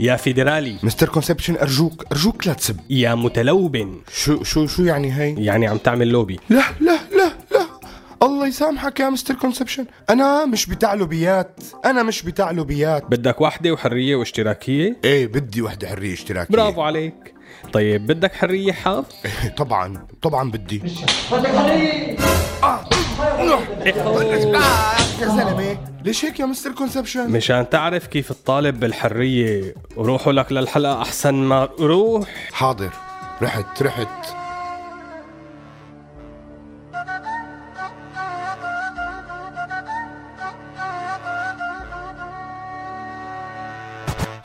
يا فيدرالي. Mister Conception أرجوك أرجوك لا تسب. يا متلوبن. شو شو شو يعني هي؟ يعني عم تعمل لوبي. لا لا لا لا. الله يسامحك يا Mister Conception أنا مش بتاع لوبيات. أنا مش بتاع لوبيات. بدك وحدة وحرية واشتراكية؟ إيه بدي وحدة حرية اشتراكية. برافو عليك. طيب بدك حرية حظ؟ طبعا طبعا بدي. يا زلمه ليش هيك يا Mister Conception مشان تعرف كيف تطالب بالحرية وروحوا لك للحلقة أحسن ما روح. حاضر. رحت رحت.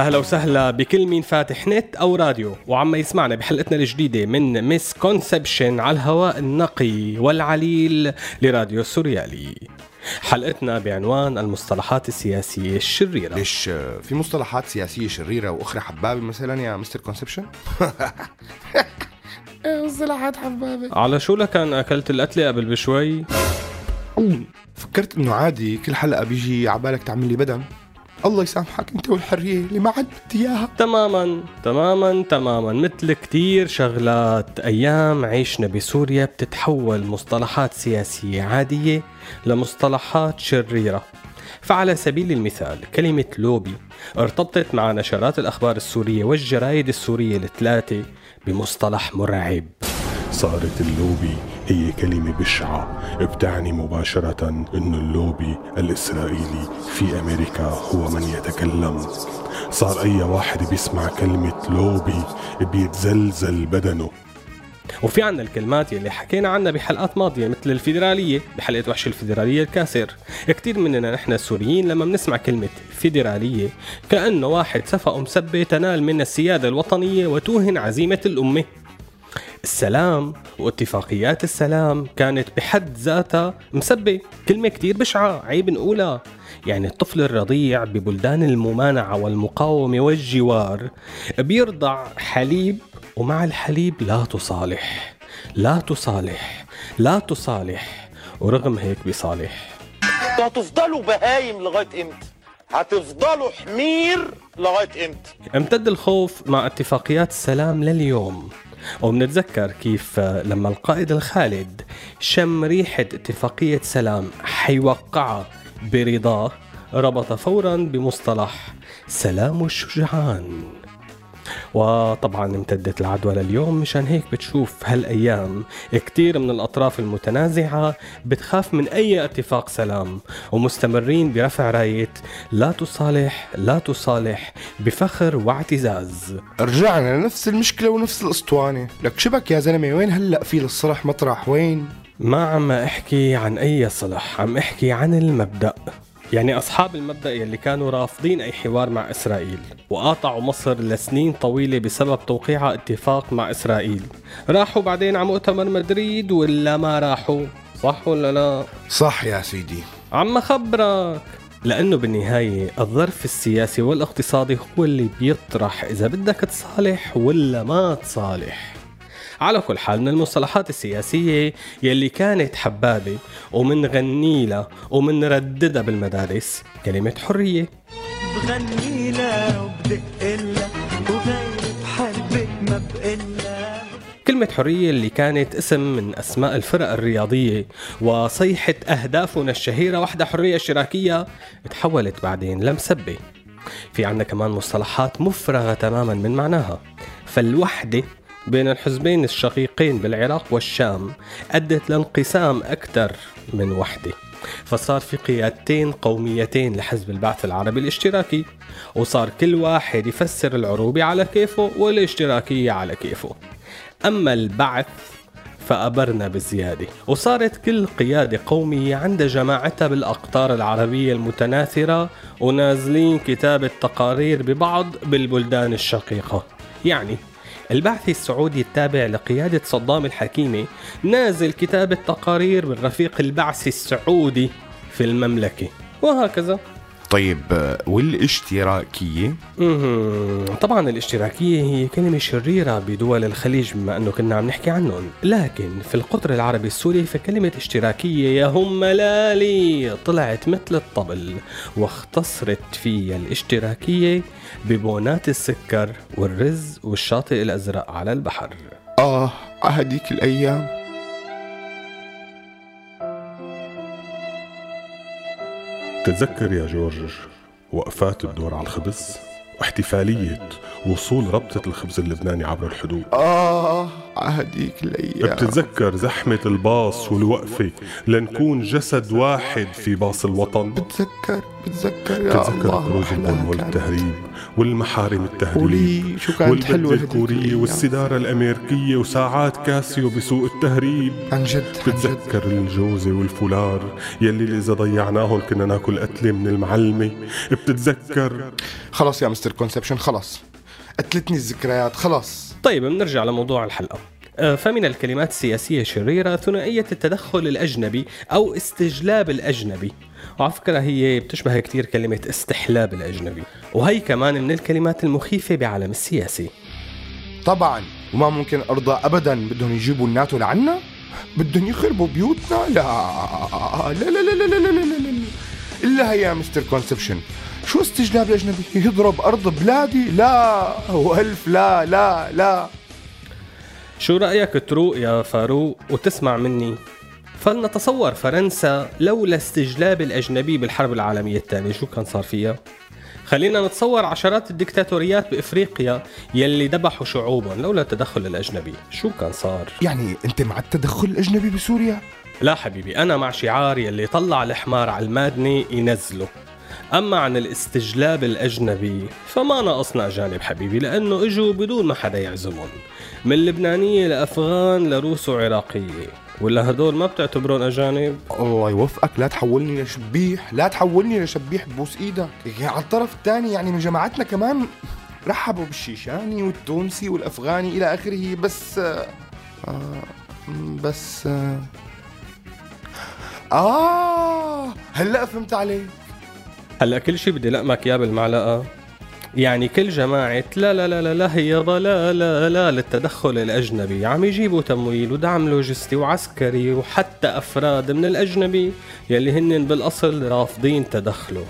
أهلا وسهلا بكل مين فاتح نت أو راديو. وعم يسمعنا بحلقتنا الجديدة من Misconception على الهواء النقي والعليل لراديو سوريالي. حلقتنا بعنوان المصطلحات السياسية الشريرة. ليش في مصطلحات سياسية شريرة وأخرى حبابة مثلا يا Mister Conception مصطلحات حبابة. على شو لكان أكلت القتله قبل بشوي؟ فكرت إنه عادي كل حلقة بيجي عبالك تعمل لي بدن. الله يسامحك أنت والحرية اللي ما عاد بدي إياها. تماما تماما تماما. مثل كتير شغلات أيام عيشنا بسوريا بتتحول مصطلحات سياسية عادية لمصطلحات شريرة. فعلى سبيل المثال كلمة لوبي ارتبطت مع نشرات الأخبار السورية والجرايد السورية الثلاثة بمصطلح مرعب. صارت اللوبي هي كلمة بشعة. بتعني مباشرة أن اللوبي الإسرائيلي في أمريكا هو من يتكلم. صار أي واحد بيسمع كلمة لوبي بيتزلزل بدنه. وفي عنا الكلمات يلي حكينا عنها بحلقات ماضية مثل الفيدرالية بحلقة وحش الفيدرالية الكاسر. كتير مننا نحن السوريين لما بنسمع كلمة فيدرالية كأنه واحد سفق مسبة تنال من السيادة الوطنية وتوهن عزيمة الأمة. السلام واتفاقيات السلام كانت بحد ذاتها مسبة كلمة كتير بشعة عيب نقولها يعني الطفل الرضيع ببلدان الممانعة والمقاومة والجوار بيرضع حليب ومع الحليب لا تصالح لا تصالح لا تصالح ورغم هيك أنتوا هتفضلوا بهايم لغاية إمتى؟ هتفضلوا حمير لغاية إمتى؟ امتد الخوف مع اتفاقيات السلام لليوم وبنتذكر كيف لما القائد الخالد شم ريحة اتفاقية سلام حيوقعها برضاه ربط فورا بمصطلح سلام الشجعان. وطبعا امتدت العدوى لليوم مشان هيك بتشوف هالأيام كتير من الأطراف المتنازعة بتخاف من أي اتفاق سلام ومستمرين برفع راية لا تصالح لا تصالح بفخر واعتزاز. رجعنا لنفس المشكلة ونفس الأسطوانة. لك شبك يا زلمة وين هلأ في للصلح مطرح؟ وين؟ ما عم أحكي عن أي صلح عم أحكي عن المبدأ. يعني أصحاب المبدأ يلي كانوا رافضين أي حوار مع إسرائيل وقاطعوا مصر لسنين طويلة بسبب توقيعها اتفاق مع إسرائيل. راحوا بعدين على مؤتمر مدريد ولا ما راحوا؟ صح ولا لا؟ صح يا سيدي. عم خبرك. لأنه بالنهاية الظرف السياسي والاقتصادي هو اللي بيطرح إذا بدك تصالح ولا ما تصالح. على كل حال من المصطلحات السياسية يلي كانت حبابة ومنغني لها ومنرددها بالمدارس كلمة حرية. بغني لها وبدق لها وغير بحبك ما بقلها كلمة حرية اللي كانت اسم من أسماء الفرق الرياضية وصيحة أهدافنا الشهيرة واحدة حرية اشتراكية تحولت بعدين لمسبة. في عنا كمان مصطلحات مفرغة تماما من معناها. فالوحدة بين الحزبين الشقيقين بالعراق والشام أدت لانقسام أكثر من وحدة. فصار في قيادتين قوميتين لحزب البعث العربي الاشتراكي وصار كل واحد يفسر العروبة على كيفه والاشتراكية على كيفه. أما البعث فأبرنا بالزيادة. وصارت كل قيادة قومية عندها جماعتها بالأقطار العربية المتناثرة ونازلين كتابة تقارير ببعض بالبلدان الشقيقة. يعني البعثي السعودي التابع لقيادة صدام الحكيمة نازل كتابة تقارير بالرفيق البعثي السعودي في المملكة. وهكذا. طيب آه، والاشتراكية. طبعا الاشتراكية هي كلمة شريرة بدول الخليج بما أنه كنا عم نحكي عنهم. لكن في القطر العربي السوري فكلمة اشتراكية يا هم لالي طلعت مثل الطبل واختصرت فيها الاشتراكية ببونات السكر والرز والشاطئ الأزرق على البحر. آه هديك الأيام. تتذكر يا جورج وقفات الدور على الخبز؟ واحتفالية وصول ربطة الخبز اللبناني عبر الحدود. آه هديك الأيام. بتتذكر زحمة الباص والوقفة لنكون جسد واحد في باص الوطن؟ بتذكر بتذكر يا بتتذكر الله أحلاها البن. والتهريب والمحارم التهريب شو كانت حلوة الكورية. والسدارة الأمريكية وساعات كاسيو بسوق التهريب. عن جد عن جد. بتتذكر الجوزة والفولار يلي إذا ضيعناهم كنا ناكل قتلة من المعلمة. بتتذكر خلاص يا Mister Conception خلاص. قتلتني الذكريات خلاص. طيب بنرجع لموضوع الحلقة. فمن الكلمات السياسية الشريرة ثنائية التدخل الأجنبي أو استجلاب الأجنبي. وعلى فكرة هي بتشبه كتير كلمة استحلاب الأجنبي. وهي كمان من الكلمات المخيفة بعالم السياسي. طبعا وما ممكن أرضى ابدا بدهم يجيبوا الناتو لعنا؟ بدهم يخربوا بيوتنا؟ لا لا لا لا لا لا لا, لا, لا. إلا هي Mister Conception. شو استجلاب الأجنبي؟ يضرب أرض بلادي؟ لا وألف لا لا لا. شو رأيك تروق يا فاروق وتسمع مني فلنتصور فرنسا لولا استجلاب الأجنبي بالحرب العالمية الثانية شو كان صار فيها؟ خلينا نتصور عشرات الدكتاتوريات بإفريقيا يلي ذبحوا شعوبهم لولا التدخل الأجنبي شو كان صار؟ يعني أنت مع التدخل الأجنبي بسوريا لا حبيبي أنا مع شعار يلي طلع الحمار على المادنة ينزله أما عن الاستجلاب الأجنبي فما ناقصنا أجانب حبيبي لأنه إجوا بدون ما حدا يعزمهم من لبنانية لأفغان لروس وعراقية. ولا هدول ما بتعتبرون أجانب؟ الله يوفقك لا تحولني لشبيح لا تحولني لشبيح ببوس إيدك. يعني على الطرف الثاني يعني من جماعتنا كمان رحبوا بالشيشاني والتونسي والأفغاني إلى آخره بس آه آه، بس آه, آه هلأ فهمت عليك. هلأ كل شي بدي لقمك إياه بالمعلقة. يعني كل جماعة لا لا لا لا لا هي لا لا لا للتدخل الأجنبي. عم يجيبوا تمويل ودعم لوجستي وعسكري وحتى أفراد من الأجنبي يلي هن بالأصل رافضين تدخله.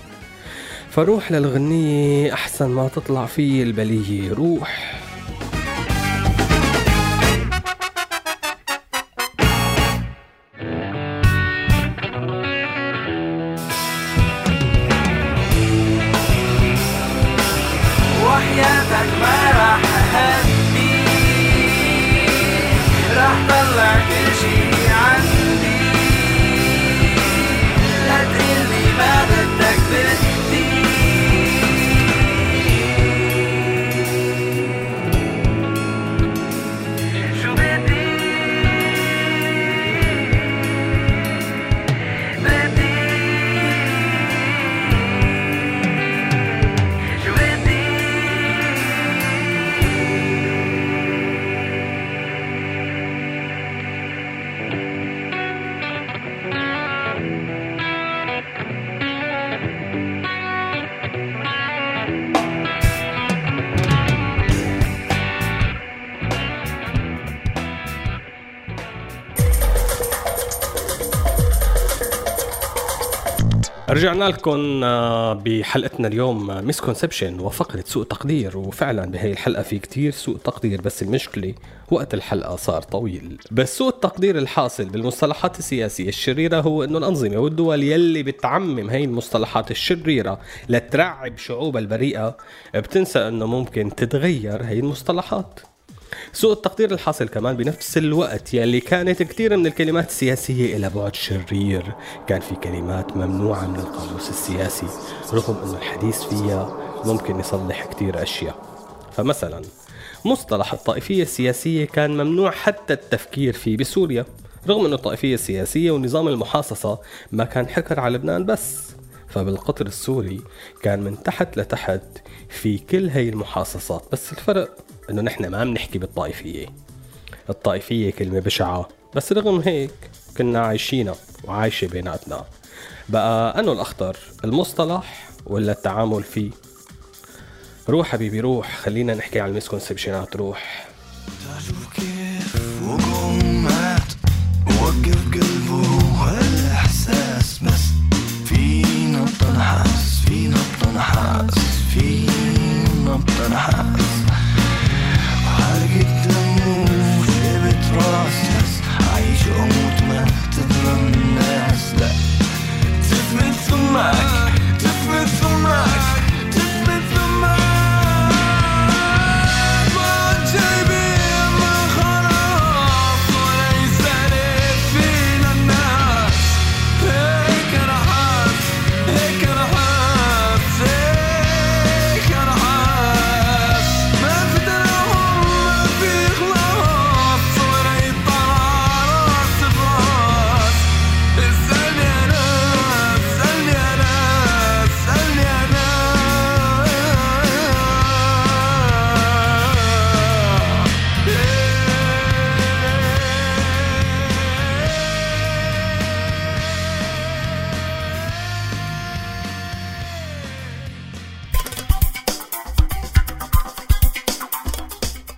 فروح للغنية أحسن ما تطلع فيه البلية روح. رجعنا لكم آه، بحلقتنا اليوم مسكونسبشن وفقرة سوء تقدير. وفعلا بهي الحلقة في كتير سوء تقدير بس المشكلة وقت الحلقة صار طويل. بس سوء التقدير الحاصل بالمصطلحات السياسية الشريرة هو إنه الأنظمة والدول يلي بتعمم هي المصطلحات الشريرة لترعب شعوب البريئة بتنسى إنه ممكن تتغير هي المصطلحات. سوء التقدير الحاصل كمان بنفس الوقت يلي كانت كثير من الكلمات السياسية إلى بعد شرير. كان في كلمات ممنوعة من القاموس السياسي رغم أنه الحديث فيها ممكن يصلح كثير أشياء. فمثلا مصطلح الطائفية السياسية كان ممنوع حتى التفكير فيه بسوريا رغم أنه الطائفية السياسية ونظام المحاصصة ما كان حكر على لبنان بس. فبالقطر السوري كان من تحت لتحت في كل هي المحاصصات. بس الفرق إنه نحن ما بنحكي بالطائفية. الطائفية كلمة بشعة. بس رغم هيك كنا عايشينها وعايشة بيناتنا. بقى أنه الأخطر؟ المصطلح ولا التعامل فيه؟ روح حبيبي روح خلينا نحكي عن المسكونسبشنات روح.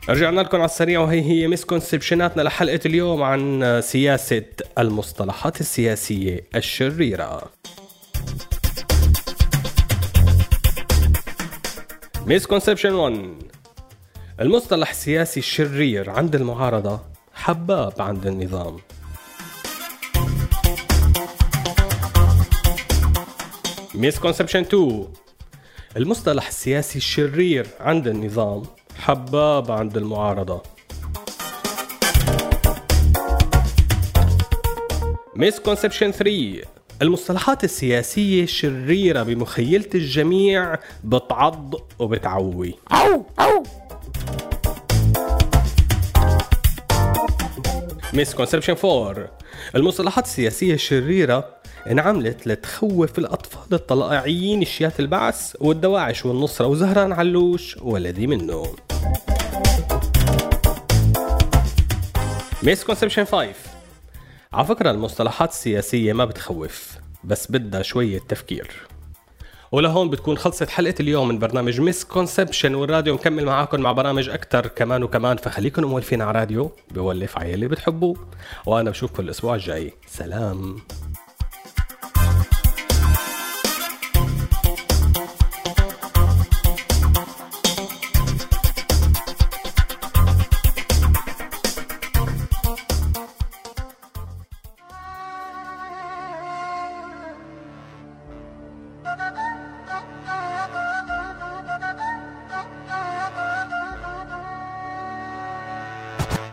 رجعنا لكم على السريع وهي هي misconception اتنا لحلقة اليوم عن سياسة المصطلحات السياسية الشريرة. Misconception 1 المصطلح السياسي الشرير عند المعارضة حباب عند النظام. Misconception 2 المصطلح السياسي الشرير عند النظام حباب عند المعارضة. Misconception 3 المصطلحات السياسية شريرة بمخيلة الجميع بتعض وبتعوي. Misconception 4 المصطلحات السياسية الشريرة انعملت لتخوف الأطفال الطلائعيين الشيات البعث والدواعش والنصرة وزهران علوش والذي منه Misconception 5 على فكرة المصطلحات السياسية ما بتخوف بس بدها شوية تفكير. ولهون بتكون خلصت حلقة اليوم من برنامج Misconception والراديو مكمل معاكم مع برامج أكتر كمان وكمان فخليكم مولفين على راديو بيولف على اللي بتحبوه وأنا بشوفكم الأسبوع الجاي. سلام.